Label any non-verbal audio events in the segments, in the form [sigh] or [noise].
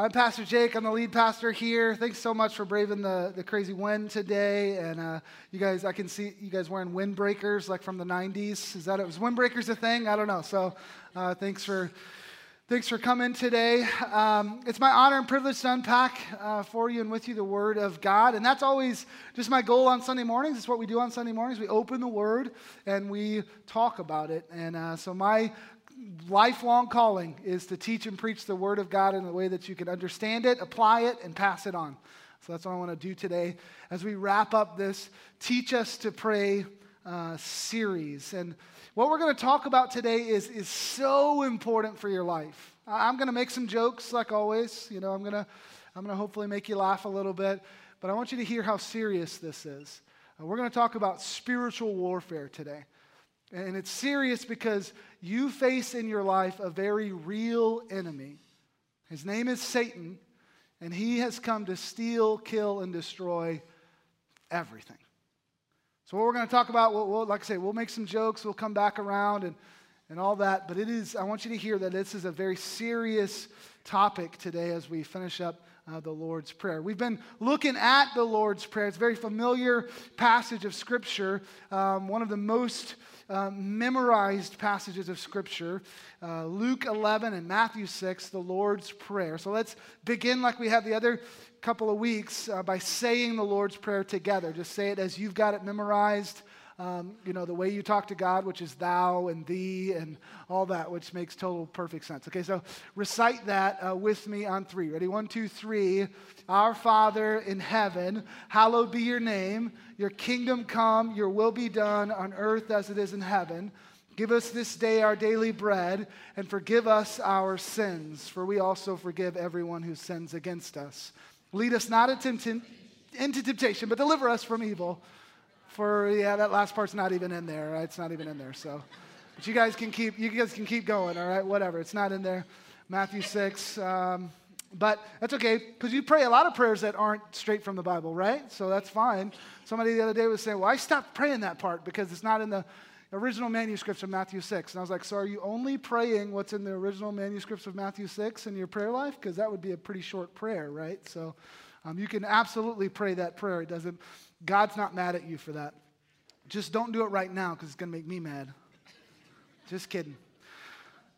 I'm Pastor Jake. I'm the lead pastor here. Thanks so much for braving the, the crazy wind today. And uh, you guys, I can see you guys wearing windbreakers like from the 90s. Is that it? Was windbreakers a thing? I don't know. So uh, thanks for. Thanks for coming today. Um, it's my honor and privilege to unpack uh, for you and with you the Word of God. And that's always just my goal on Sunday mornings. It's what we do on Sunday mornings. We open the Word and we talk about it. And uh, so my lifelong calling is to teach and preach the Word of God in a way that you can understand it, apply it, and pass it on. So that's what I want to do today as we wrap up this Teach Us to Pray uh, series. And what we're going to talk about today is, is so important for your life. I'm going to make some jokes, like always. You know, I'm going to I'm going to hopefully make you laugh a little bit, but I want you to hear how serious this is. Uh, we're going to talk about spiritual warfare today. And it's serious because you face in your life a very real enemy. His name is Satan, and he has come to steal, kill, and destroy everything. So, what we're going to talk about, we'll, we'll, like I say, we'll make some jokes, we'll come back around and, and all that, but it is, I want you to hear that this is a very serious topic today as we finish up uh, the Lord's Prayer. We've been looking at the Lord's Prayer. It's a very familiar passage of Scripture, um, one of the most uh, memorized passages of Scripture uh, Luke 11 and Matthew 6, the Lord's Prayer. So let's begin like we have the other couple of weeks uh, by saying the Lord's Prayer together. Just say it as you've got it memorized. Um, you know, the way you talk to God, which is thou and thee and all that, which makes total perfect sense. Okay, so recite that uh, with me on three. Ready? One, two, three. Our Father in heaven, hallowed be your name. Your kingdom come, your will be done on earth as it is in heaven. Give us this day our daily bread, and forgive us our sins, for we also forgive everyone who sins against us. Lead us not into temptation, but deliver us from evil. For yeah, that last part's not even in there. Right? It's not even in there. So, but you guys can keep you guys can keep going. All right, whatever. It's not in there. Matthew six. Um, but that's okay because you pray a lot of prayers that aren't straight from the Bible, right? So that's fine. Somebody the other day was saying, "Well, I stopped praying that part because it's not in the original manuscripts of Matthew 6. And I was like, So are you only praying what's in the original manuscripts of Matthew 6 in your prayer life? Because that would be a pretty short prayer, right? So um, you can absolutely pray that prayer. It doesn't, God's not mad at you for that. Just don't do it right now because it's going to make me mad. Just kidding.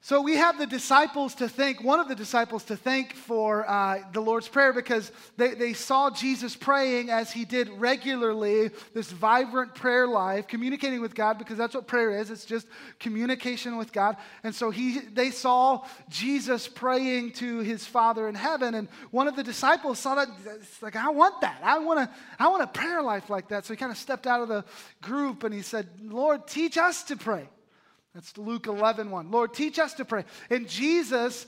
So we have the disciples to thank, one of the disciples to thank for uh, the Lord's Prayer because they, they saw Jesus praying as he did regularly, this vibrant prayer life, communicating with God because that's what prayer is. It's just communication with God. And so he, they saw Jesus praying to his Father in heaven. And one of the disciples saw that, it's like, I want that. I want, a, I want a prayer life like that. So he kind of stepped out of the group and he said, Lord, teach us to pray. That's Luke 11, 1. Lord, teach us to pray. And Jesus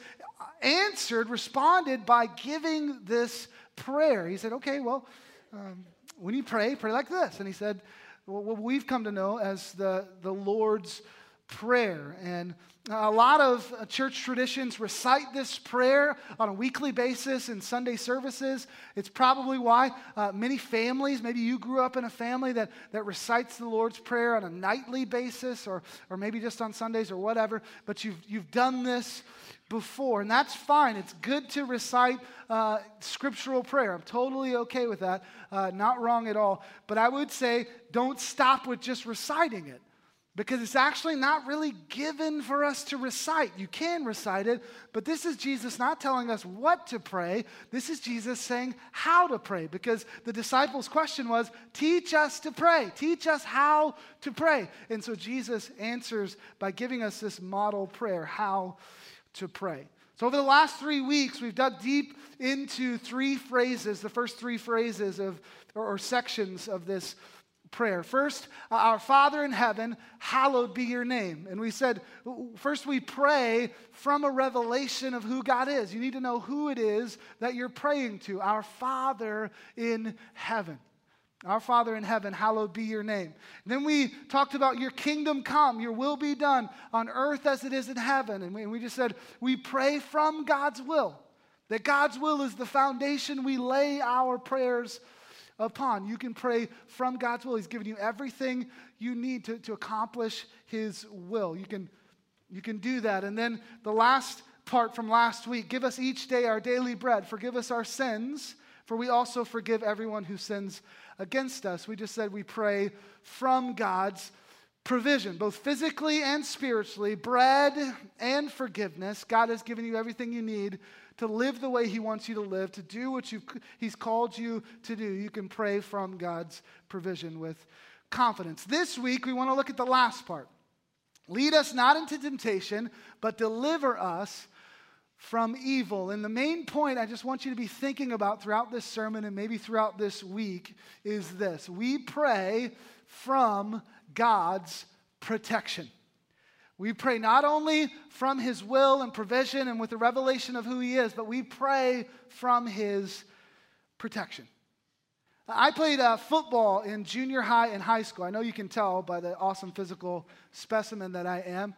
answered, responded by giving this prayer. He said, okay, well, um, when you pray, pray like this. And he said, well, what we've come to know as the, the Lord's Prayer. And a lot of uh, church traditions recite this prayer on a weekly basis in Sunday services. It's probably why uh, many families, maybe you grew up in a family that, that recites the Lord's Prayer on a nightly basis or, or maybe just on Sundays or whatever, but you've, you've done this before, and that's fine. It's good to recite uh, scriptural prayer. I'm totally okay with that, uh, not wrong at all. But I would say don't stop with just reciting it because it's actually not really given for us to recite. You can recite it, but this is Jesus not telling us what to pray. This is Jesus saying how to pray because the disciples' question was, Teach us to pray. Teach us how to pray. And so Jesus answers by giving us this model prayer, how to pray. So, over the last three weeks, we've dug deep into three phrases, the first three phrases of, or, or sections of this prayer. First, uh, our Father in heaven, hallowed be your name. And we said, first we pray from a revelation of who God is. You need to know who it is that you're praying to. Our Father in heaven. Our Father in heaven, hallowed be your name. then we talked about your kingdom come, your will be done on earth as it is in heaven. And we, and we just said, we pray from God's will. That God's will is the foundation we lay our prayers upon. You can pray from God's will. He's given you everything you need to, to accomplish His will. You can, you can do that. And then the last part from last week. Give us each day our daily bread. Forgive us our sins, for we also forgive everyone who sins against us. We just said we pray from God's provision, both physically and spiritually, bread and forgiveness. God has given you everything you need to live the way He wants you to live, to do what He's called you to do. You can pray from God's provision with confidence. This week, we want to look at the last part. Lead us not into temptation, but deliver us from evil. And the main point I just want you to be thinking about throughout this sermon and maybe throughout this week is this we pray from God's protection. We pray not only from His will and provision and with the revelation of who He is, but we pray from His protection. I played uh, football in junior high and high school. I know you can tell by the awesome physical specimen that I am.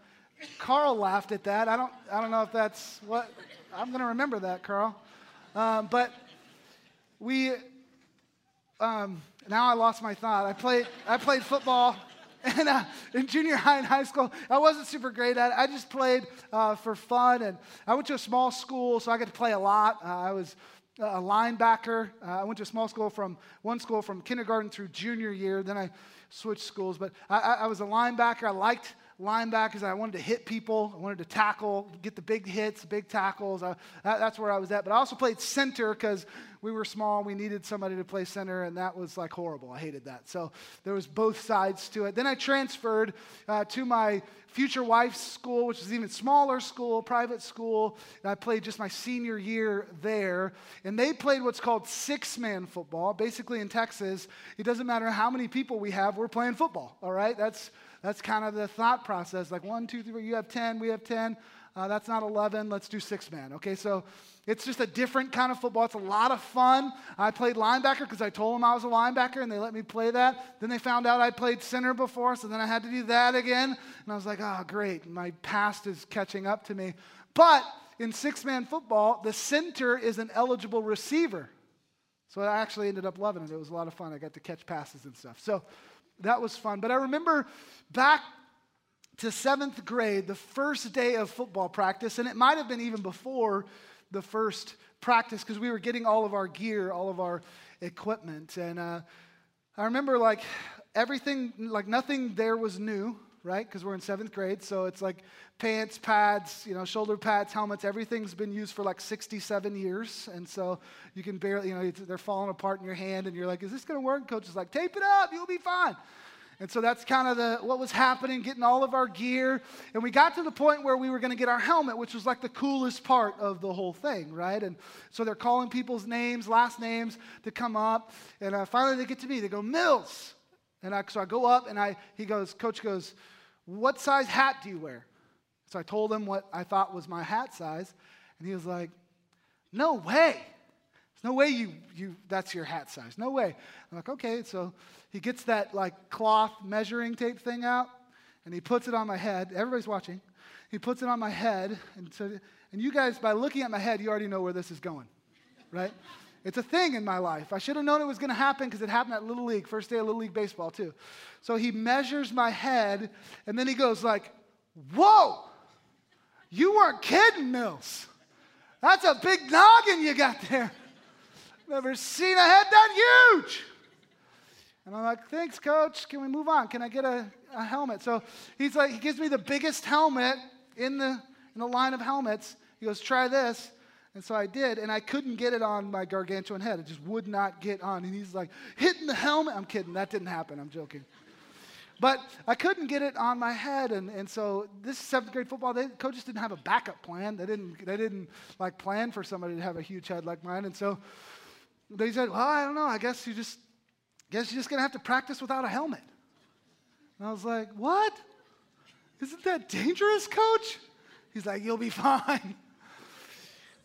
Carl laughed at that. I don't, I don't know if that's what, I'm going to remember that, Carl. Um, but we, um, now I lost my thought. I played, I played football and uh, in junior high and high school, I wasn't super great at it. I just played uh, for fun. And I went to a small school, so I got to play a lot. Uh, I was a linebacker. Uh, I went to a small school from one school from kindergarten through junior year. Then I switched schools. But I, I was a linebacker. I liked linebackers. I wanted to hit people. I wanted to tackle, get the big hits, big tackles. I, that, that's where I was at. But I also played center because we were small. We needed somebody to play center, and that was like horrible. I hated that. So there was both sides to it. Then I transferred uh, to my future wife's school, which is even smaller school, private school. And I played just my senior year there. And they played what's called six man football. Basically, in Texas, it doesn't matter how many people we have, we're playing football. All right? That's that's kind of the thought process. Like one, two, three, you have 10, we have 10. Uh, that's not 11, let's do six man. Okay, so it's just a different kind of football. It's a lot of fun. I played linebacker because I told them I was a linebacker and they let me play that. Then they found out I played center before, so then I had to do that again. And I was like, oh, great. My past is catching up to me. But in six man football, the center is an eligible receiver. So I actually ended up loving it. It was a lot of fun. I got to catch passes and stuff. So that was fun. But I remember back to seventh grade, the first day of football practice, and it might have been even before the first practice because we were getting all of our gear, all of our equipment. And uh, I remember like everything, like nothing there was new, right? Because we're in seventh grade. So it's like pants, pads, you know, shoulder pads, helmets, everything's been used for like 67 years. And so you can barely, you know, they're falling apart in your hand and you're like, is this going to work? Coach is like, tape it up, you'll be fine. And so that's kind of the, what was happening, getting all of our gear. And we got to the point where we were going to get our helmet, which was like the coolest part of the whole thing, right? And so they're calling people's names, last names to come up. And uh, finally they get to me. They go, Mills. And I, so I go up and I, he goes, Coach goes, what size hat do you wear? So I told him what I thought was my hat size. And he was like, no way. There's no way you, you, that's your hat size. No way. I'm like, okay. So he gets that like cloth measuring tape thing out and he puts it on my head. Everybody's watching. He puts it on my head. And, so, and you guys, by looking at my head, you already know where this is going, right? It's a thing in my life. I should have known it was going to happen because it happened at Little League, first day of Little League baseball, too. So he measures my head, and then he goes like, whoa, you weren't kidding, Mills. That's a big noggin you got there. Never seen a head that huge. And I'm like, thanks, coach. Can we move on? Can I get a, a helmet? So he's like, he gives me the biggest helmet in the, in the line of helmets. He goes, try this. And so I did, and I couldn't get it on my gargantuan head. It just would not get on. And he's like, hitting the helmet. I'm kidding. That didn't happen. I'm joking. But I couldn't get it on my head. And, and so this seventh grade football, they, coaches didn't have a backup plan. They didn't, they didn't like plan for somebody to have a huge head like mine. And so they said, well, I don't know. I guess you just Guess you're just to have to practice without a helmet. And I was like, What? Isn't that dangerous, coach? He's like, You'll be [laughs] fine.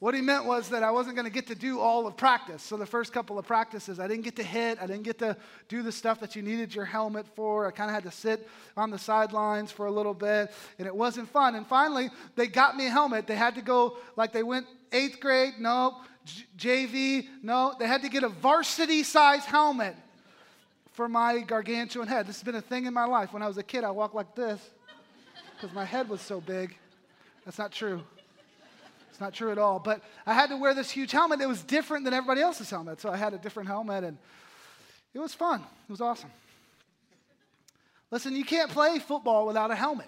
What he meant was that I wasn't going to get to do all of practice. So the first couple of practices, I didn't get to hit. I didn't get to do the stuff that you needed your helmet for. I kind of had to sit on the sidelines for a little bit, and it wasn't fun. And finally, they got me a helmet. They had to go, like they went eighth grade, no. JV, no. They had to get a varsity size helmet for my gargantuan head. This has been a thing in my life. When I was a kid, I walked like this because my head was so big. That's not true. Not true at all. But I had to wear this huge helmet. It was different than everybody else's helmet. So I had a different helmet, and it was fun. It was awesome. Listen, you can't play football without a helmet.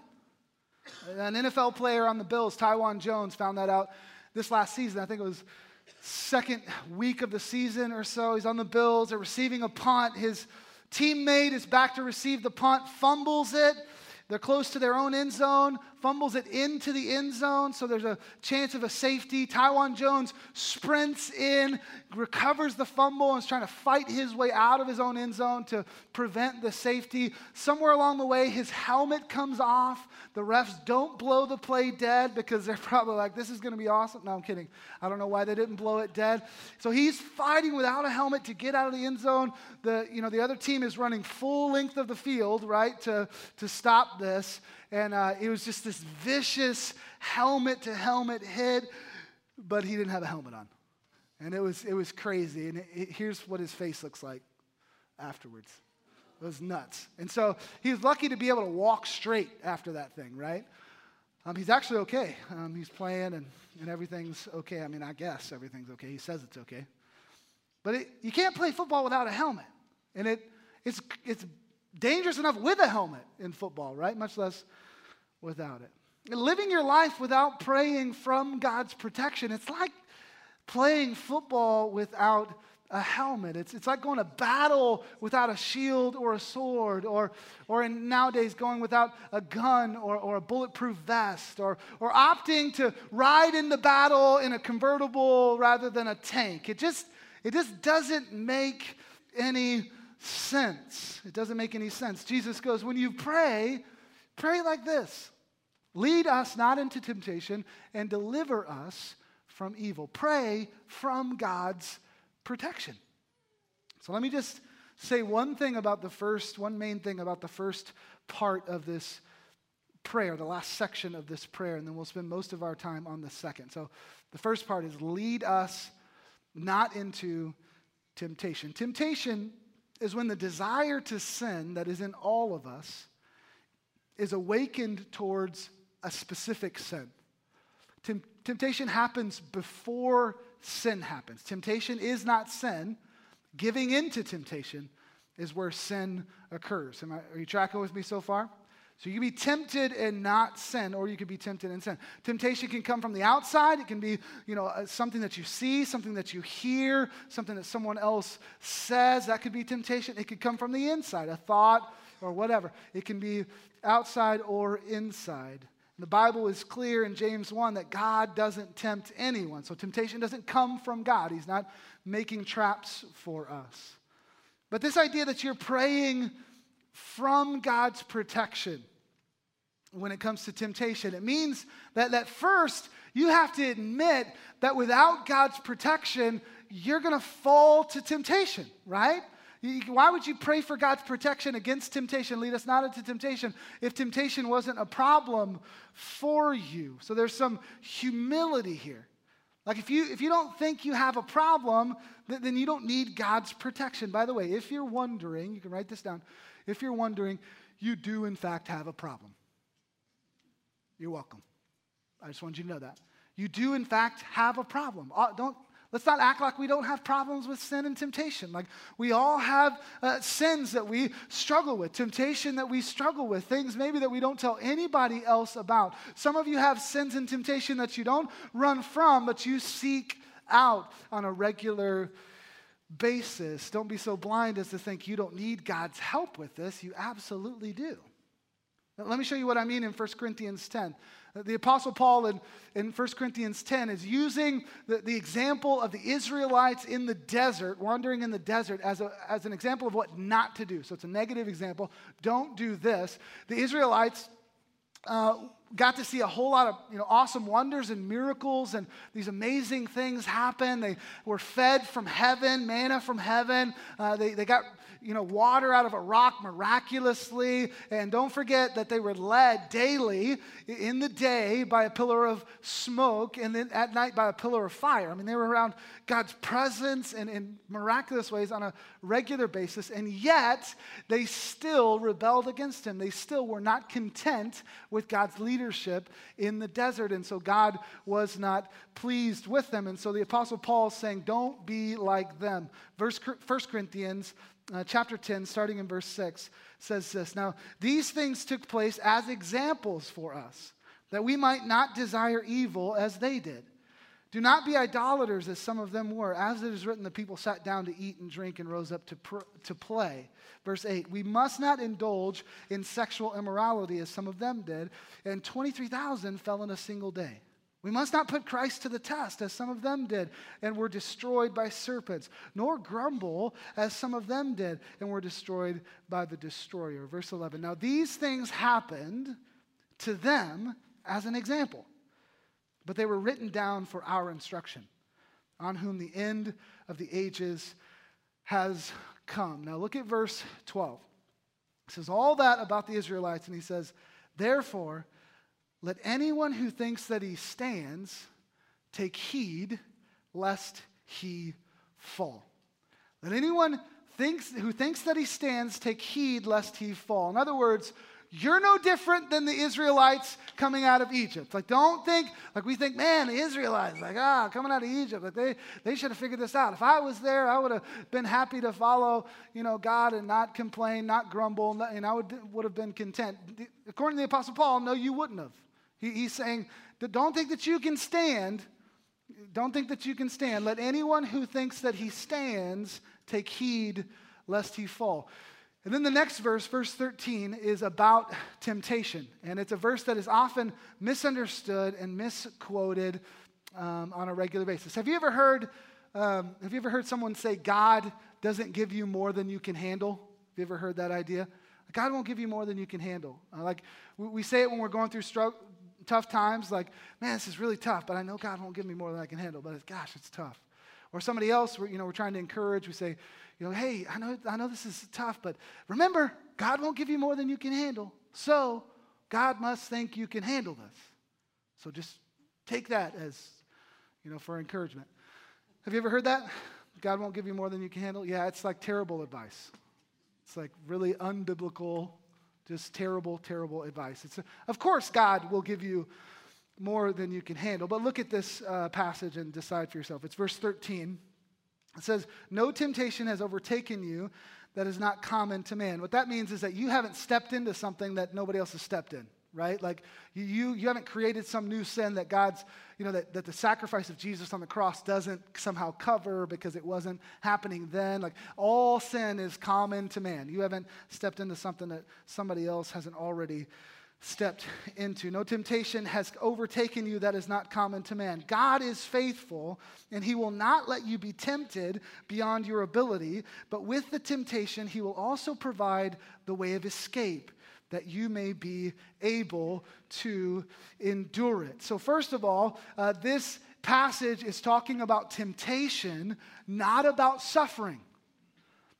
An NFL player on the Bills, Taiwan Jones, found that out this last season. I think it was second week of the season or so. He's on the Bills. They're receiving a punt. His teammate is back to receive the punt, fumbles it. They're close to their own end zone, fumbles it into the end zone, so there's a chance of a safety. Taiwan Jones sprints in, recovers the fumble, and is trying to fight his way out of his own end zone to prevent the safety. Somewhere along the way, his helmet comes off. The refs don't blow the play dead because they're [laughs] probably like, this is going to be awesome. No, I'm kidding. I don't know why they didn't blow it dead. So he's fighting without a helmet to get out of the end zone. The, you know, the other team is running full length of the field, right, to, to stop this. And uh, it was just this vicious helmet to helmet hit, but he didn't have a helmet on. And it was, it was crazy. And it, it, here's what his face looks like afterwards. It was nuts. And so he was lucky to be able to walk straight after that thing, right? Um, he's actually okay. Um, he's playing and, and everything's okay. I mean, I guess everything's okay. He says it's okay. But it, you can't play football without a helmet. And it, it's, it's dangerous enough with a helmet in football, right? Much less without it. Living your life without praying from God's protection, it's like playing football without a helmet. It's, it's like going to battle without a shield or a sword, or, or in nowadays going without a gun or, or a bulletproof vest, or, or opting to ride in the battle in a convertible rather than a tank. It just, it just doesn't make any sense. It doesn't make any sense. Jesus goes, when you pray, pray like this Lead us not into temptation and deliver us from evil. Pray from God's protection. So let me just say one thing about the first, one main thing about the first part of this prayer, the last section of this prayer, and then we'll spend most of our time on the second. So the first part is lead us not into temptation. Temptation is when the desire to sin that is in all of us is awakened towards a specific sin. Temptation happens before sin happens. Temptation is not sin. Giving into temptation is where sin occurs. Am I, are you tracking with me so far? So you can be tempted and not sin, or you could be tempted and sin. Temptation can come from the outside. It can be, you know, uh, something that you see, something that you hear, something that someone else says. That could be temptation. It could come from the inside, a thought or whatever. It can be outside or inside. The Bible is clear in James 1 that God doesn't tempt anyone. So temptation doesn't come from God. He's not making traps for us. But this idea that you're praying from God's protection when it comes to temptation, it means that, that first you have to admit that without God's protection, you're going to fall to temptation, right? Why would you pray for God's protection against temptation? Lead us not into temptation if temptation wasn't a problem for you. So there's some humility here. Like if you if you don't think you have a problem, then you don't need God's protection. By the way, if you're wondering, you can write this down. If you're wondering, you do in fact have a problem. You're welcome. I just want you to know that. You do in fact have a problem. Uh, don't Let's not act like we don't have problems with sin and temptation. Like we all have uh, sins that we struggle with, temptation that we struggle with, things maybe that we don't tell anybody else about. Some of you have sins and temptation that you don't run from, but you seek out on a regular basis. Don't be so blind as to think you don't need God's help with this. You absolutely do. Let me show you what I mean in 1 Corinthians 10. The Apostle Paul in, in 1 Corinthians 10 is using the, the example of the Israelites in the desert, wandering in the desert, as, a, as an example of what not to do. So it's a negative example. Don't do this. The Israelites uh, got to see a whole lot of you know, awesome wonders and miracles, and these amazing things happen. They were fed from heaven, manna from heaven. Uh, they, they got you know, water out of a rock miraculously. And don't forget that they were led daily in the day by a pillar of smoke and then at night by a pillar of fire. I mean, they were around God's presence and in miraculous ways on a regular basis. And yet, they still rebelled against Him. They still were not content with God's leadership leadership in the desert. And so God was not pleased with them. And so the Apostle Paul is saying, don't be like them. Verse 1 Corinthians uh, chapter 10, starting in verse 6, says this Now, these things took place as examples for us, that we might not desire evil as they did. Do not be idolaters as some of them were. As it is written, the people sat down to eat and drink and rose up to, pr- to play. Verse 8, we must not indulge in sexual immorality as some of them did, and 23,000 fell in a single day. We must not put Christ to the test as some of them did and were destroyed by serpents, nor grumble as some of them did and were destroyed by the destroyer. Verse 11, now these things happened to them as an example but they were written down for our instruction, on whom the end of the ages has come. Now look at verse 12. It says all that about the Israelites, and he says, Therefore, let anyone who thinks that he stands take heed lest he fall. Let anyone thinks, who thinks that he stands take heed lest he fall. In other words, you're no different than the Israelites coming out of Egypt. Like, don't think, like we think, man, the Israelites, like, ah, coming out of Egypt, like they, they should have figured this out. If I was there, I would have been happy to follow, you know, God and not complain, not grumble, and I would, would have been content. According to the Apostle Paul, no, you wouldn't have. He, he's saying, don't think that you can stand. Don't think that you can stand. Let anyone who thinks that he stands take heed lest he fall. And then the next verse, verse 13, is about temptation. And it's a verse that is often misunderstood and misquoted um, on a regular basis. Have you ever heard, um, have you ever heard someone say, God doesn't give you more than you can handle? Have you ever heard that idea? God won't give you more than you can handle. Uh, like we, we, say it when we're going through tough times, like, man, this is really tough, but I know God won't give me more than I can handle. But it's, gosh, it's tough. Or somebody else, you know, we're trying to encourage. We say, you know, hey, I know, I know this is tough, but remember, God won't give you more than you can handle. So God must think you can handle this. So just take that as, you know, for encouragement. Have you ever heard that? God won't give you more than you can handle? Yeah, it's like terrible advice. It's like really unbiblical, just terrible, terrible advice. It's, of course, God will give you more than you can handle. But look at this uh, passage and decide for yourself. It's verse 13. It says, No temptation has overtaken you that is not common to man. What that means is that you haven't stepped into something that nobody else has stepped in, right? Like you, you haven't created some new sin that God's, you know, that, that the sacrifice of Jesus on the cross doesn't somehow cover because it wasn't happening then. Like all sin is common to man. You haven't stepped into something that somebody else hasn't already stepped into. No temptation has overtaken you that is not common to man. God is faithful, and he will not let you be tempted beyond your ability, but with the temptation, he will also provide the way of escape that you may be able to endure it. So, first of all, uh, this passage is talking about temptation, not about suffering.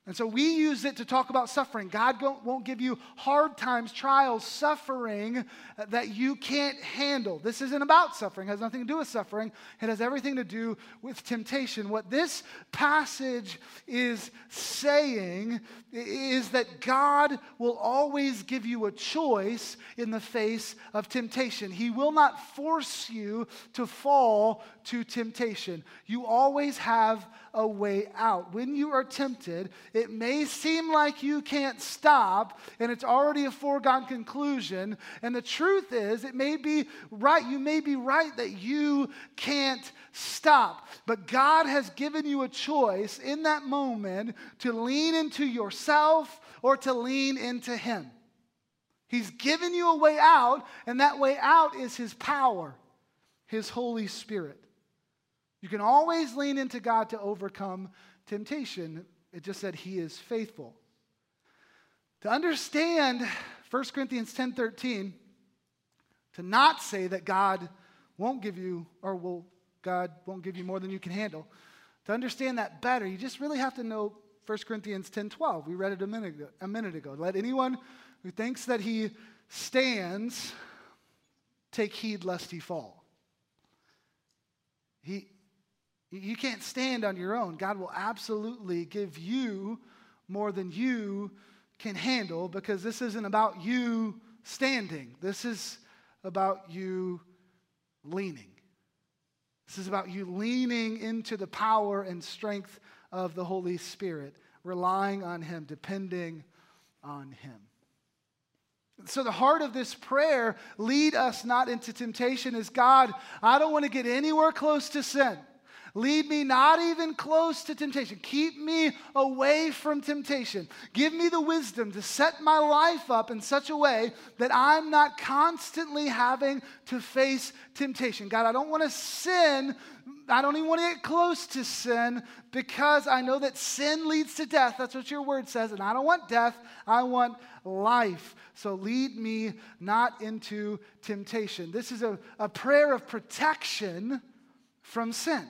And so we use it to talk about suffering. God won't give you hard times, trials, suffering that you can't handle. This isn't about suffering, it has nothing to do with suffering. It has everything to do with temptation. What this passage is saying is that God will always give you a choice in the face of temptation. He will not force you to fall to temptation. You always have a way out. When you are tempted, it may seem like you can't stop and it's already a foregone conclusion. And the truth is, it may be right, you may be right that you can't stop. But God has given you a choice in that moment to lean into yourself or to lean into Him. He's given you a way out, and that way out is His power, His Holy Spirit. You can always lean into God to overcome temptation. It just said he is faithful. To understand 1 Corinthians 10:13, to not say that God won't give you or will God won't give you more than you can handle. To understand that better, you just really have to know 1 Corinthians 10:12. We read it a minute ago, a minute ago. Let anyone who thinks that he stands take heed lest he fall. He, you can't stand on your own. God will absolutely give you more than you can handle because this isn't about you standing. This is about you leaning. This is about you leaning into the power and strength of the Holy Spirit, relying on Him, depending on Him. So, the heart of this prayer, lead us not into temptation, is God, I don't want to get anywhere close to sin. Lead me not even close to temptation. Keep me away from temptation. Give me the wisdom to set my life up in such a way that I'm not constantly having to face temptation. God, I don't want to sin. I don't even want to get close to sin because I know that sin leads to death. That's what your word says. And I don't want death. I want life. So lead me not into temptation. This is a, a prayer of protection from sin.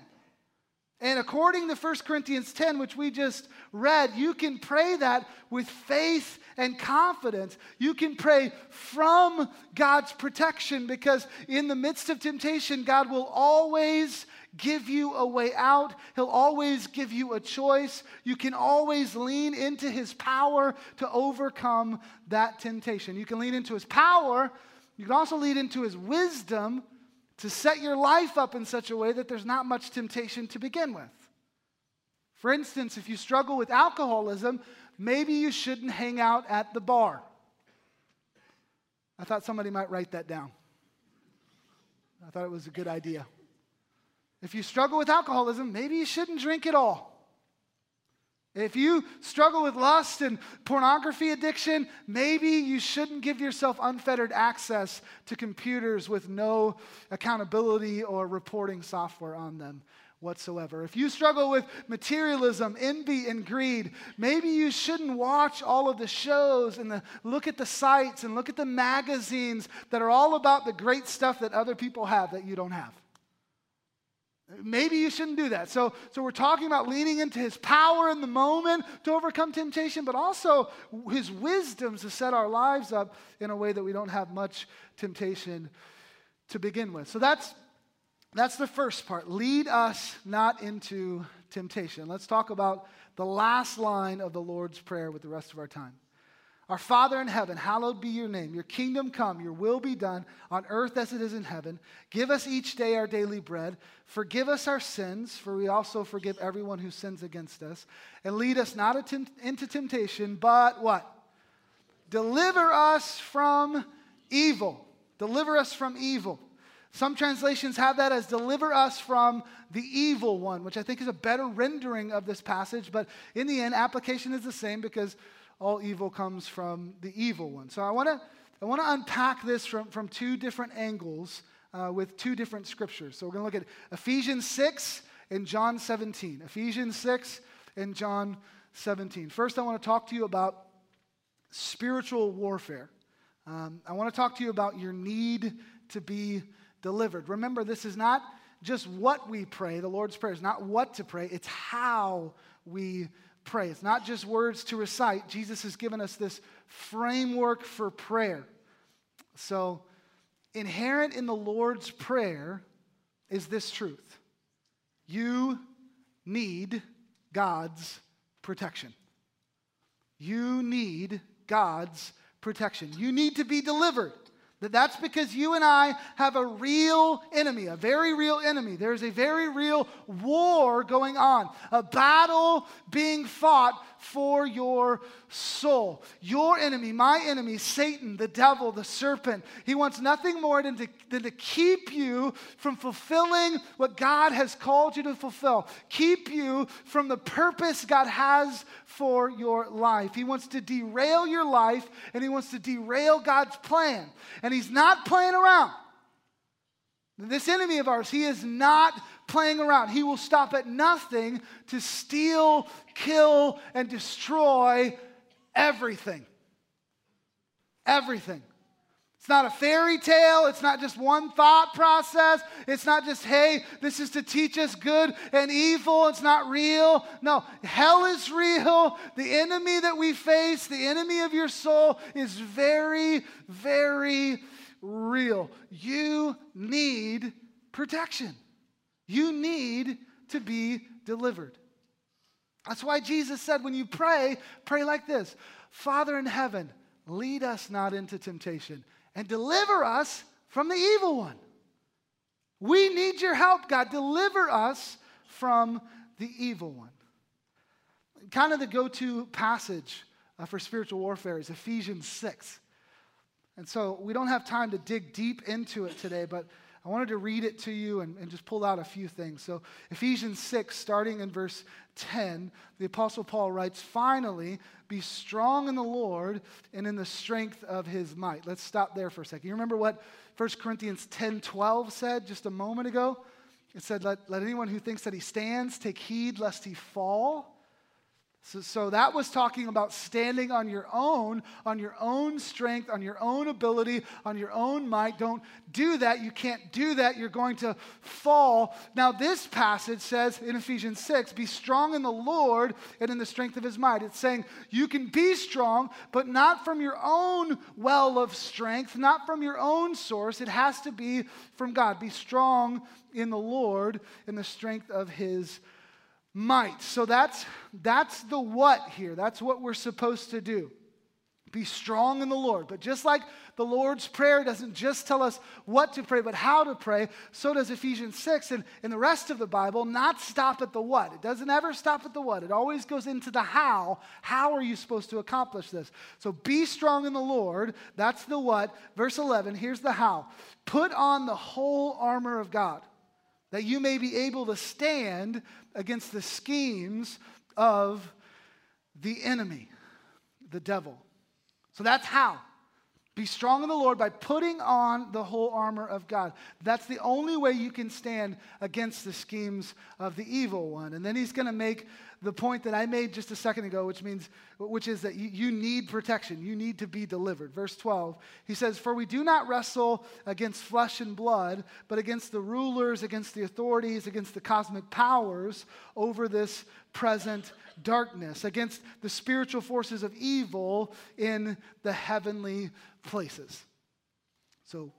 And according to 1 Corinthians 10, which we just read, you can pray that with faith and confidence. You can pray from God's protection because in the midst of temptation, God will always give you a way out. He'll always give you a choice. You can always lean into His power to overcome that temptation. You can lean into His power. You can also lean into His wisdom to set your life up in such a way that there's not much temptation to begin with. For instance, if you struggle with alcoholism, maybe you shouldn't hang out at the bar. I thought somebody might write that down. I thought it was a good idea. If you struggle with alcoholism, maybe you shouldn't drink at all. If you struggle with lust and pornography addiction, maybe you shouldn't give yourself unfettered access to computers with no accountability or reporting software on them whatsoever. If you struggle with materialism, envy, and greed, maybe you shouldn't watch all of the shows and the, look at the sites and look at the magazines that are all about the great stuff that other people have that you don't have. Maybe you shouldn't do that. So, so we're talking about leaning into his power in the moment to overcome temptation, but also his wisdom to set our lives up in a way that we don't have much temptation to begin with. So that's that's the first part. Lead us not into temptation. Let's talk about the last line of the Lord's Prayer with the rest of our time. Our Father in heaven, hallowed be your name. Your kingdom come, your will be done on earth as it is in heaven. Give us each day our daily bread. Forgive us our sins, for we also forgive everyone who sins against us. And lead us not into temptation, but what? Deliver us from evil. Deliver us from evil. Some translations have that as deliver us from the evil one, which I think is a better rendering of this passage. But in the end, application is the same because all evil comes from the evil one. So I want to I want to unpack this from, from two different angles uh, with two different scriptures. So we're going to look at Ephesians 6 and John 17. Ephesians 6 and John 17. First, I want to talk to you about spiritual warfare. Um, I want to talk to you about your need to be delivered. Remember, this is not just what we pray. The Lord's Prayer is not what to pray, it's how we pray. It's not just words to recite. Jesus has given us this framework for prayer. So, inherent in the Lord's Prayer is this truth you need God's protection. You need God's protection. You need to be delivered. That that's because you and I have a real enemy, a very real enemy. There's a very real war going on, a battle being fought for your soul. Your enemy, my enemy, Satan, the devil, the serpent, he wants nothing more than to, than to keep you from fulfilling what God has called you to fulfill, keep you from the purpose God has for your life. He wants to derail your life and he wants to derail God's plan. And he's not playing around. This enemy of ours, he is not playing around. He will stop at nothing to steal, kill, and destroy everything. Everything. It's not a fairy tale. It's not just one thought process. It's not just, hey, this is to teach us good and evil. It's not real. No, hell is real. The enemy that we face, the enemy of your soul, is very, very real. You need protection. You need to be delivered. That's why Jesus said, when you pray, pray like this Father in heaven, lead us not into temptation and deliver us from the evil one. We need your help, God. Deliver us from the evil one. Kind of the go to passage uh, for spiritual warfare is Ephesians 6. And so we don't have time to dig deep into it today, but I wanted to read it to you and, and, just pull out a few things. So, Ephesians 6, starting in verse 10, the Apostle Paul writes, Finally, be strong in the Lord and in the strength of his might. Let's stop there for a second. You remember what 1 Corinthians 10 12 said just a moment ago? It said, Let, let anyone who thinks that he stands take heed lest he fall. So, so that was talking about standing on your own, on your own strength, on your own ability, on your own might. Don't do that. You can't do that. You're going to fall. Now, this passage says in Ephesians 6 be strong in the Lord and in the strength of his might. It's saying you can be strong, but not from your own well of strength, not from your own source. It has to be from God. Be strong in the Lord in the strength of his might. So that's, that's the what here. That's what we're supposed to do. Be strong in the Lord. But just like the Lord's Prayer doesn't just tell us what to pray, but how to pray, so does Ephesians 6 and, and the rest of the Bible not stop at the what. It doesn't ever stop at the what. It always goes into the how. How are you supposed to accomplish this? So be strong in the Lord. That's the what. Verse 11, here's the how. Put on the whole armor of God that you may be able to stand against the schemes of the enemy, the devil. So that's how. Be strong in the Lord by putting on the whole armor of God. That's the only way you can stand against the schemes of the evil one. And then he's going to make the point that I made just a second ago, which means, which is that you, you need protection. You need to be delivered. Verse 12, he says, For we do not wrestle against flesh and blood, but against the rulers, against the authorities, against the cosmic powers over this present darkness, against the spiritual forces of evil in the heavenly places. So,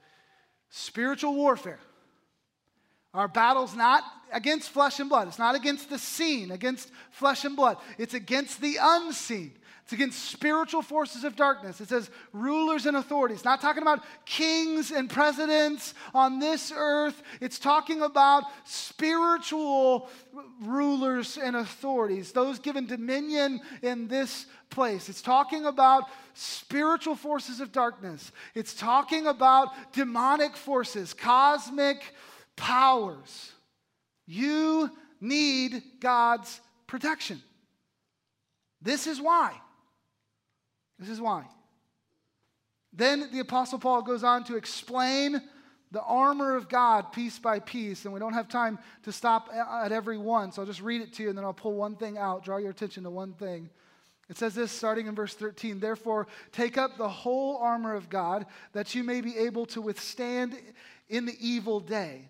spiritual warfare. Our battle's not against flesh and blood. It's not against the seen, against flesh and blood. It's against the unseen. It's against spiritual forces of darkness. It says rulers and authorities. Not talking about kings and presidents on this earth. It's talking about spiritual rulers and authorities, those given dominion in this place. It's talking about spiritual forces of darkness. It's talking about demonic forces, cosmic powers. You need God's protection. This is why. This is why. Then the Apostle Paul goes on to explain the armor of God piece by piece, and we don't have time to stop at every one, so I'll just read it to you and then I'll pull one thing out, draw your attention to one thing. It says this starting in verse 13 Therefore, take up the whole armor of God that you may be able to withstand in the evil day,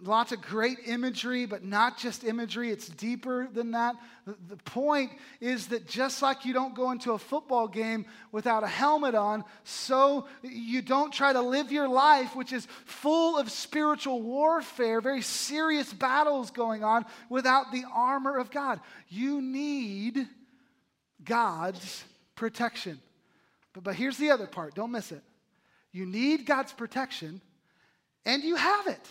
Lots of great imagery, but not just imagery, it's deeper than that. The, point is that just like you don't go into a football game without a helmet on, so you don't try to live your life, which is full of spiritual warfare, very serious battles going on, without the armor of God. You need God's protection. But, but here's the other part don't miss it. You need God's protection, and you have it.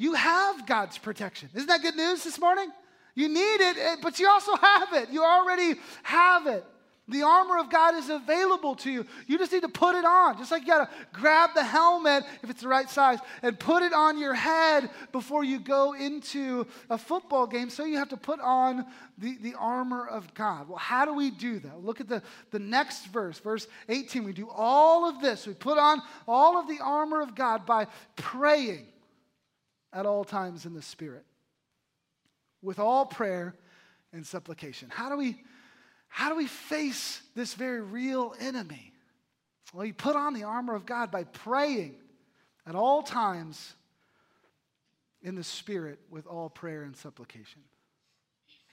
You have God's protection. Isn't that good news this morning? You need it, eh, but you also have it. You already have it. The armor of God is available to you. You just need to put it on. Just like you got to grab the helmet, if it's the right size, and put it on your head before you go into a football game. So you have to put on the, the armor of God. Well, how do we do that? Look at the, the next verse, verse 18. We do all of this. We put on all of the armor of God by praying at all times in the Spirit, with all prayer and supplication. How do we, how do we face this very real enemy? Well, you put on the armor of God by praying at all times in the Spirit with all prayer and supplication.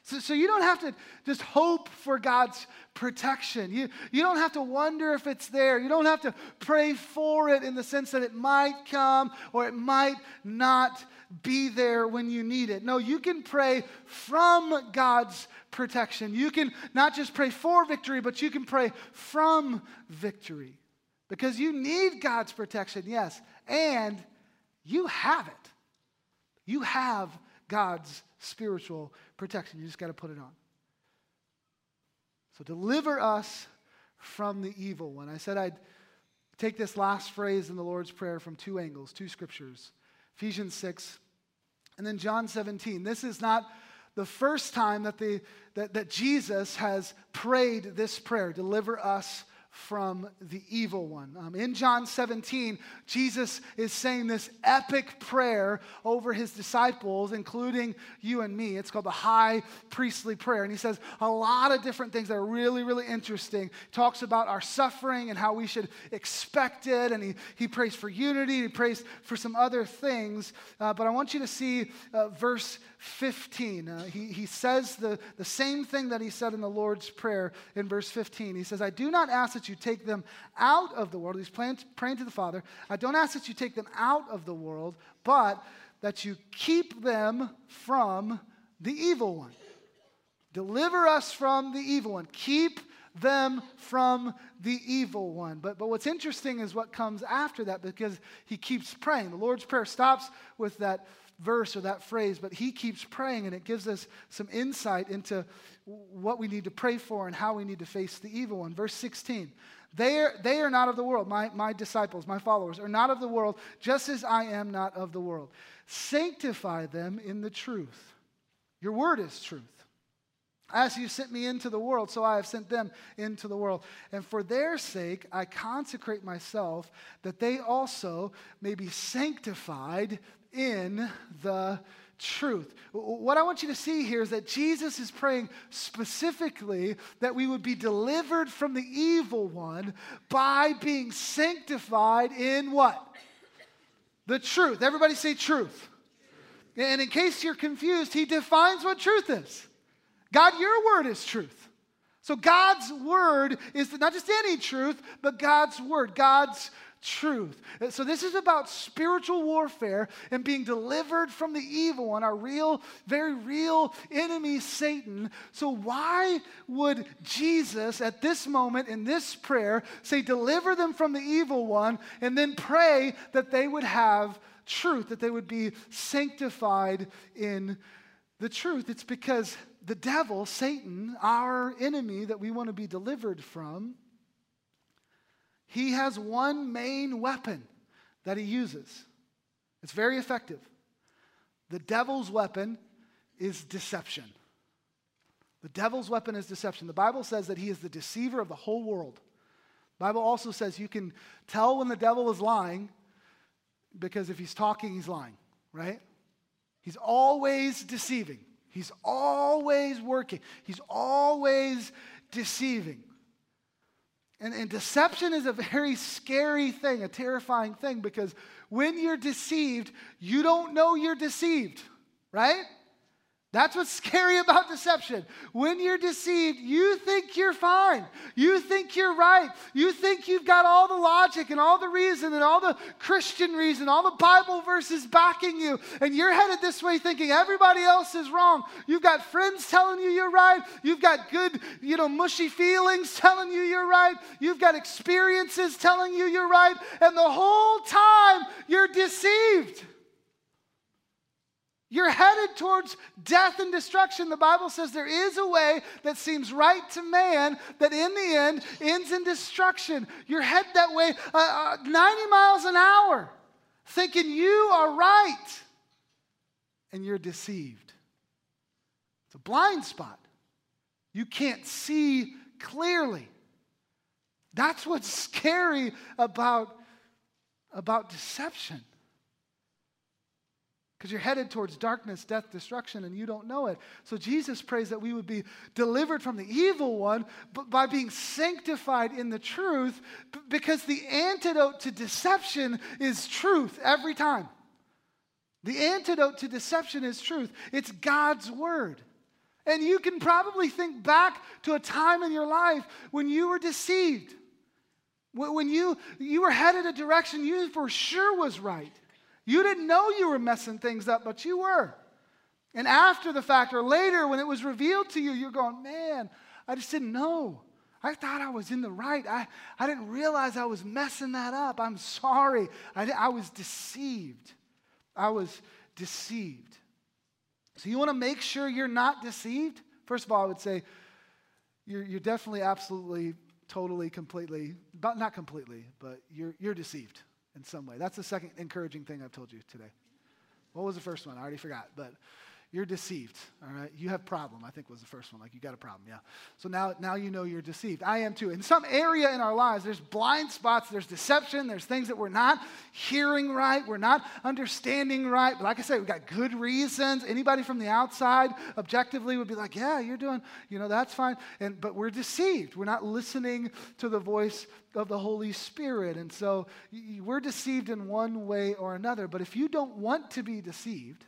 So, so you don't have to just hope for God's protection. You, you don't have to wonder if it's there. You don't have to pray for it in the sense that it might come or it might not be there when you need it. No, you can pray from God's protection. You can not just pray for victory, but you can pray from victory because you need God's protection, yes, and you have it. You have God's spiritual protection. You just got to put it on. So deliver us from the evil one. I said I'd take this last phrase in the Lord's Prayer from two angles, two scriptures Ephesians 6 and then John 17. This is not the first time that, the, that, that Jesus has prayed this prayer deliver us from the evil one. Um, in John 17, Jesus is saying this epic prayer over his disciples, including you and me. It's called the high priestly prayer. And he says a lot of different things that are really, really interesting. Talks about our suffering and how we should expect it. And he, he prays for unity, he prays for some other things. Uh, but I want you to see uh, verse 15. Uh, he, he says the, the same thing that he said in the Lord's Prayer in verse 15. He says, I do not ask that you take them out of the world. He's praying, praying to the Father. I don't ask that you take them out of the world, but that you keep them from the evil one. Deliver us from the evil one. Keep them from the evil one. But, but what's interesting is what comes after that because he keeps praying. The Lord's Prayer stops with that verse or that phrase, but he keeps praying and it gives us some insight into what we need to pray for and how we need to face the evil one. Verse 16 they are, they are not of the world. My, my disciples, my followers, are not of the world, just as I am not of the world. Sanctify them in the truth. Your word is truth. As you sent me into the world, so I have sent them into the world. And for their sake, I consecrate myself that they also may be sanctified in the truth. What I want you to see here is that Jesus is praying specifically that we would be delivered from the evil one by being sanctified in what? The truth. Everybody say truth. And in case you're confused, he defines what truth is. God, your word is truth. So God's word is not just any truth, but God's word, God's truth. So, this is about spiritual warfare and being delivered from the evil one, our real, very real enemy, Satan. So, why would Jesus at this moment in this prayer say, Deliver them from the evil one, and then pray that they would have truth, that they would be sanctified in the truth? It's because the devil, Satan, our enemy that we want to be delivered from, he has one main weapon that he uses. It's very effective. The devil's weapon is deception. The devil's weapon is deception. The Bible says that he is the deceiver of the whole world. The Bible also says you can tell when the devil is lying because if he's talking, he's lying, right? He's always deceiving. He's always working. He's always deceiving. And, and deception is a very scary thing, a terrifying thing, because when you're deceived, you don't know you're deceived, right? That's what's scary about deception. When you're deceived, you think you're fine. You think you're right. You think you've got all the logic and all the reason and all the Christian reason, all the Bible verses backing you. And you're headed this way thinking everybody else is wrong. You've got friends telling you you're right. You've got good, you know, mushy feelings telling you you're right. You've got experiences telling you you're right. And the whole time you're deceived. You're headed towards death and destruction. The Bible says there is a way that seems right to man that in the end ends in destruction. You're headed that way uh, uh, 90 miles an hour, thinking you are right, and you're deceived. It's a blind spot. You can't see clearly. That's what's scary about, about deception. Because you're headed towards darkness, death, destruction, and you don't know it. So Jesus prays that we would be delivered from the evil one by being sanctified in the truth because the antidote to deception is truth every time. The antidote to deception is truth. It's God's word. And you can probably think back to a time in your life when you were deceived, when you, you were headed a direction you for sure was right. You didn't know you were messing things up, but you were. And after the fact, or later when it was revealed to you, you're going, man, I just didn't know. I thought I was in the right. I, I didn't realize I was messing that up. I'm sorry. I, I was deceived. I was deceived. So you want to make sure you're not deceived? First of all, I would say you're, you're definitely, absolutely, totally, completely, not completely, but you're, you're deceived in some way. That's the second encouraging thing I've told you today. What was the first one? I already forgot, but you're deceived all right? You have problem i think was the first one like you got a problem yeah. So now now you know you're deceived. I am too. In some area in our lives there's blind spots there's deception there's things that we're not hearing right we're not understanding right. But like i said we got good reasons. Anybody from the outside objectively would be like yeah you're doing you know that's fine. And but we're deceived. We're not listening to the voice of the holy spirit. And so we're deceived in one way or another. But if you don't want to be deceived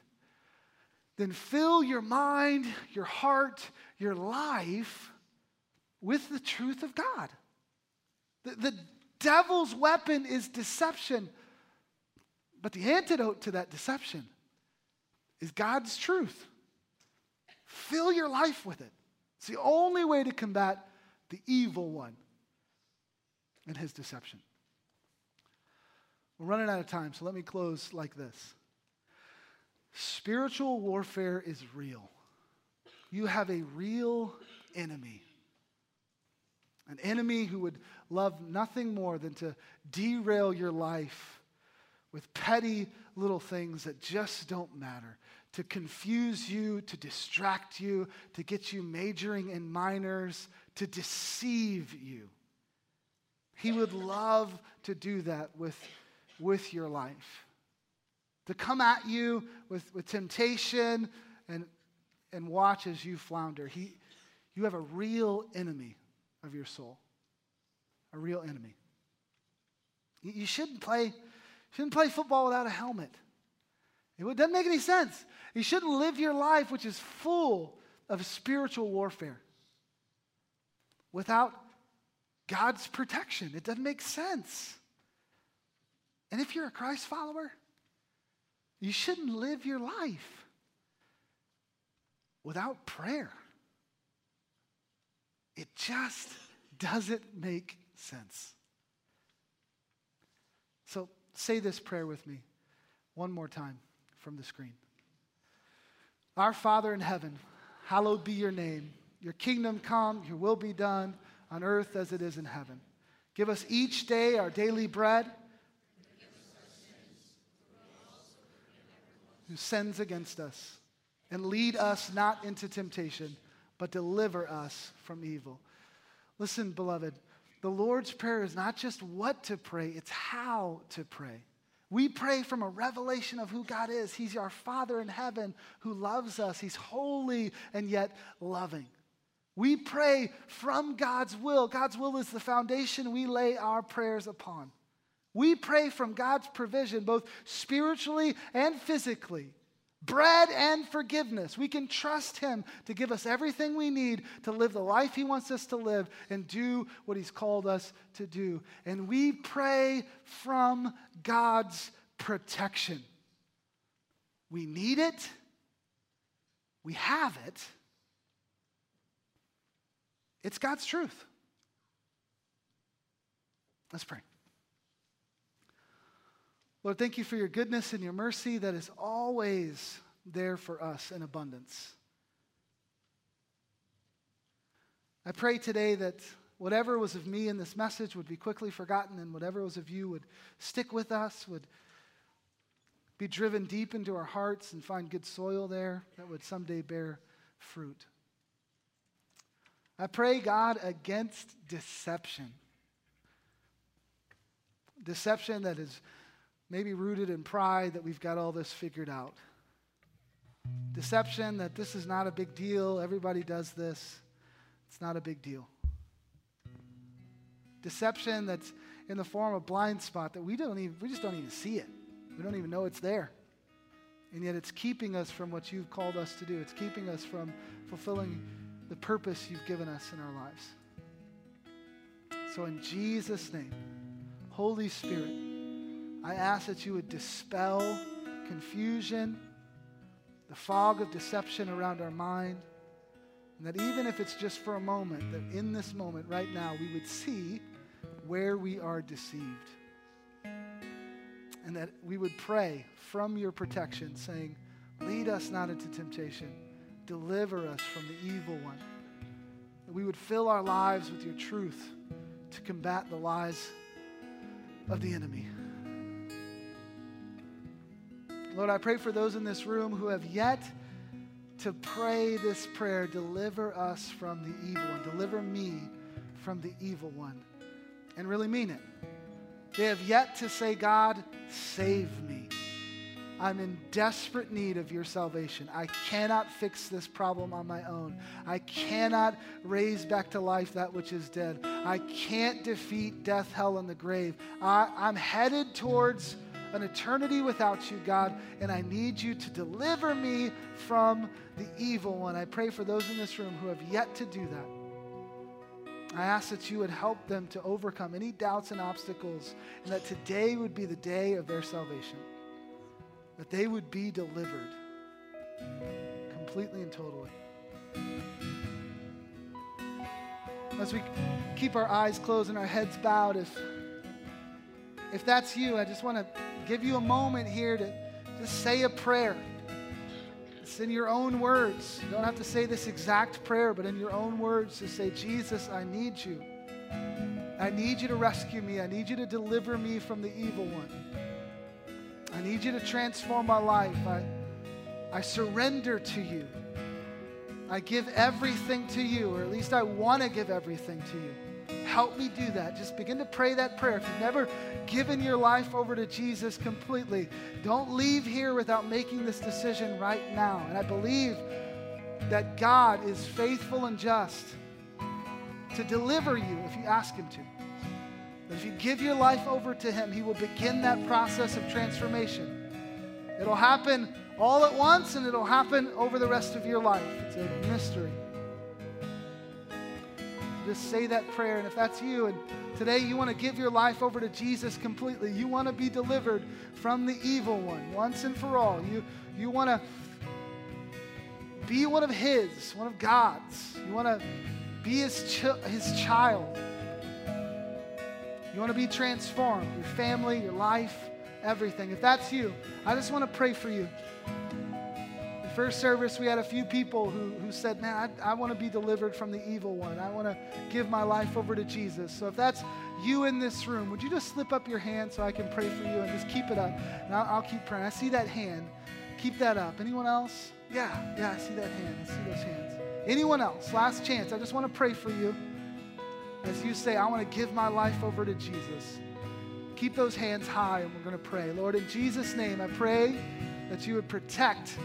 then fill your mind, your heart, your life with the truth of God. The, the devil's weapon is deception, but the antidote to that deception is God's truth. Fill your life with it. It's the only way to combat the evil one and his deception. We're running out of time, so let me close like this. Spiritual warfare is real. You have a real enemy. An enemy who would love nothing more than to derail your life with petty little things that just don't matter, to confuse you, to distract you, to get you majoring in minors, to deceive you. He would love to do that with, with your life to come at you with, with temptation and, and watch as you flounder. He, you have a real enemy of your soul, a real enemy. You, you shouldn't play, shouldn't play football without a helmet. It doesn't make any sense. You shouldn't live your life, which is full of spiritual warfare, without God's protection. It doesn't make sense. And if you're a Christ follower, you shouldn't live your life without prayer. It just doesn't make sense. So say this prayer with me one more time from the screen. Our Father in heaven, hallowed be your name. Your kingdom come, your will be done on earth as it is in heaven. Give us each day our daily bread who sins against us. And lead us not into temptation, but deliver us from evil. Listen, beloved, the Lord's Prayer is not just what to pray, it's how to pray. We pray from a revelation of who God is. He's our Father in heaven who loves us, He's holy and yet loving. We pray from God's will. God's will is the foundation we lay our prayers upon. We pray from God's provision, both spiritually and physically. Bread and forgiveness. We can trust Him to give us everything we need to live the life He wants us to live and do what He's called us to do. And we pray from God's protection. We need it, we have it. It's God's truth. Let's pray. Lord, thank you for your goodness and your mercy that is always there for us in abundance. I pray today that whatever was of me in this message would be quickly forgotten, and whatever was of you would stick with us, would be driven deep into our hearts and find good soil there that would someday bear fruit. I pray, God, against deception. Deception that is maybe rooted in pride that we've got all this figured out. Deception that this is not a big deal, everybody does this. It's not a big deal. Deception that's in the form of blind spot that we don't even we just don't even see it. We don't even know it's there. And yet it's keeping us from what you've called us to do. It's keeping us from fulfilling the purpose you've given us in our lives. So in Jesus' name, Holy Spirit, I ask that you would dispel confusion, the fog of deception around our mind, and that even if it's just for a moment, that in this moment right now, we would see where we are deceived. And that we would pray from your protection, saying, Lead us not into temptation, deliver us from the evil one. That we would fill our lives with your truth to combat the lies of the enemy. Lord, I pray for those in this room who have yet to pray this prayer deliver us from the evil one, deliver me from the evil one, and really mean it. They have yet to say, God, save me. I'm in desperate need of your salvation. I cannot fix this problem on my own. I cannot raise back to life that which is dead. I can't defeat death, hell, and the grave. I, am headed towards an eternity without you, God, and I need you to deliver me from the evil one. I pray for those in this room who have yet to do that. I ask that you would help them to overcome any doubts and obstacles, and that today would be the day of their salvation that they would be delivered completely and totally. As we keep our eyes closed and our heads bowed, if, if that's you, I just want to give you a moment here to just say a prayer. It's in your own words. You don't have to say this exact prayer, but in your own words, to say, Jesus, I need you. I need you to rescue me. I need you to deliver me from the evil one. I need you to transform my life. I, I surrender to you. I give everything to you, or at least I want to give everything to you. Help me do that. Just begin to pray that prayer. If you've never given your life over to Jesus completely, don't leave here without making this decision right now. And I believe that God is faithful and just to deliver you if you ask Him to. If you give your life over to Him, He will begin that process of transformation. It'll happen all at once and it'll happen over the rest of your life. It's a mystery. Just say that prayer. And if that's you, and today you want to give your life over to Jesus completely, you want to be delivered from the evil one once and for all. You, you want to be one of His, one of God's. You want to be His, ch- his child. You want to be transformed, your family, your life, everything. If that's you, I just want to pray for you. The first service, we had a few people who, who said, Man, I, I want to be delivered from the evil one. I want to give my life over to Jesus. So if that's you in this room, would you just slip up your hand so I can pray for you and just keep it up? And I'll, I'll keep praying. I see that hand. Keep that up. Anyone else? Yeah, yeah, I see that hand. I see those hands. Anyone else? Last chance. I just want to pray for you as you say, I want to give my life over to Jesus, keep those hands high and we're going to pray. Lord, in Jesus' name, I pray that you would protect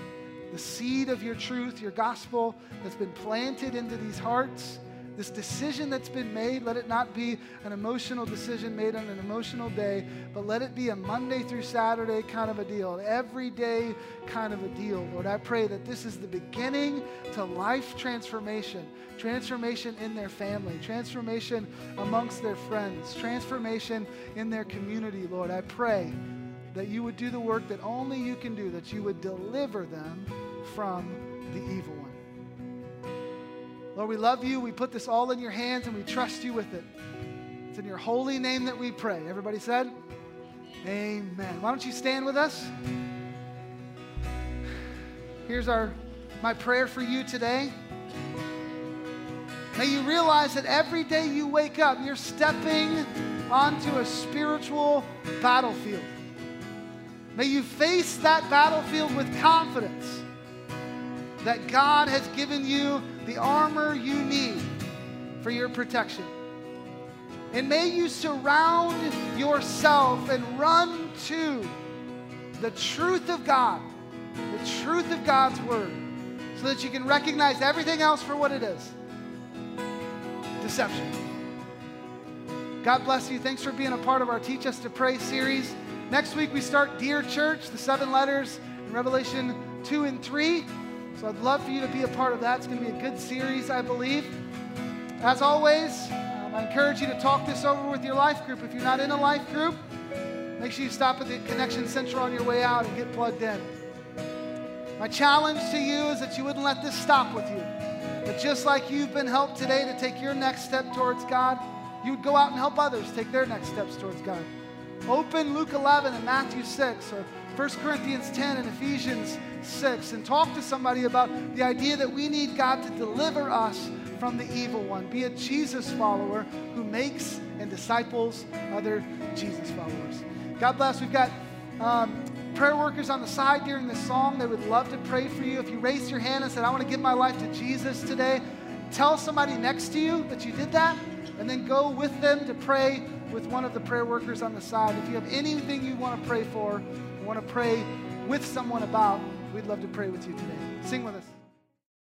the seed of your truth, your gospel that's been planted into these hearts this decision that's been made, let it not be an emotional decision made on an emotional day, but let it be a Monday through Saturday kind of a deal, an everyday kind of a deal. Lord, I pray that this is the beginning to life transformation, transformation in their family, transformation amongst their friends, transformation in their community, Lord. I pray that you would do the work that only you can do, that you would deliver them from the evil one. Lord, we love you. We put this all in your hands and we trust you with it. It's in your holy name that we pray. Everybody said? Amen. Why don't you stand with us? Here's our my prayer for you today. May you realize that every day you wake up, you're stepping onto a spiritual battlefield. May you face that battlefield with confidence that God has given you the armor you need for your protection. And may you surround yourself and run to the truth of God the truth of God's word, so that you can recognize everything else for what it is deception. God bless you. Thanks for being a part of our Teach Us to Pray series. Next week, we start Dear Church, the seven letters in Revelation 2 and 3. So I'd love for you to be a part of that. It's going to be a good series, I believe. As always, um, I encourage you to talk this over with your life group. If you're not in a life group, make sure you stop at the Connection Center on your way out and get plugged in. My challenge to you is that you wouldn't let this stop with you. But just like you've been helped today to take your next step towards God, you would go out and help others take their next steps towards God. Open Luke 11 and Matthew 6 or 1 Corinthians 10 and Ephesians 6 and talk to somebody about the idea that we need God to deliver us from the evil one. Be a Jesus follower who makes and disciples other Jesus followers. God bless. We've got um, prayer workers on the side during this song. They would love to pray for you. If you raised your hand and said, I want to give my life to Jesus today, tell somebody next to you that you did that, and then go with them to pray with one of the prayer workers on the side. If you have anything you want to pray for, or want to pray with someone about, we'd love to pray with you today. Sing with us.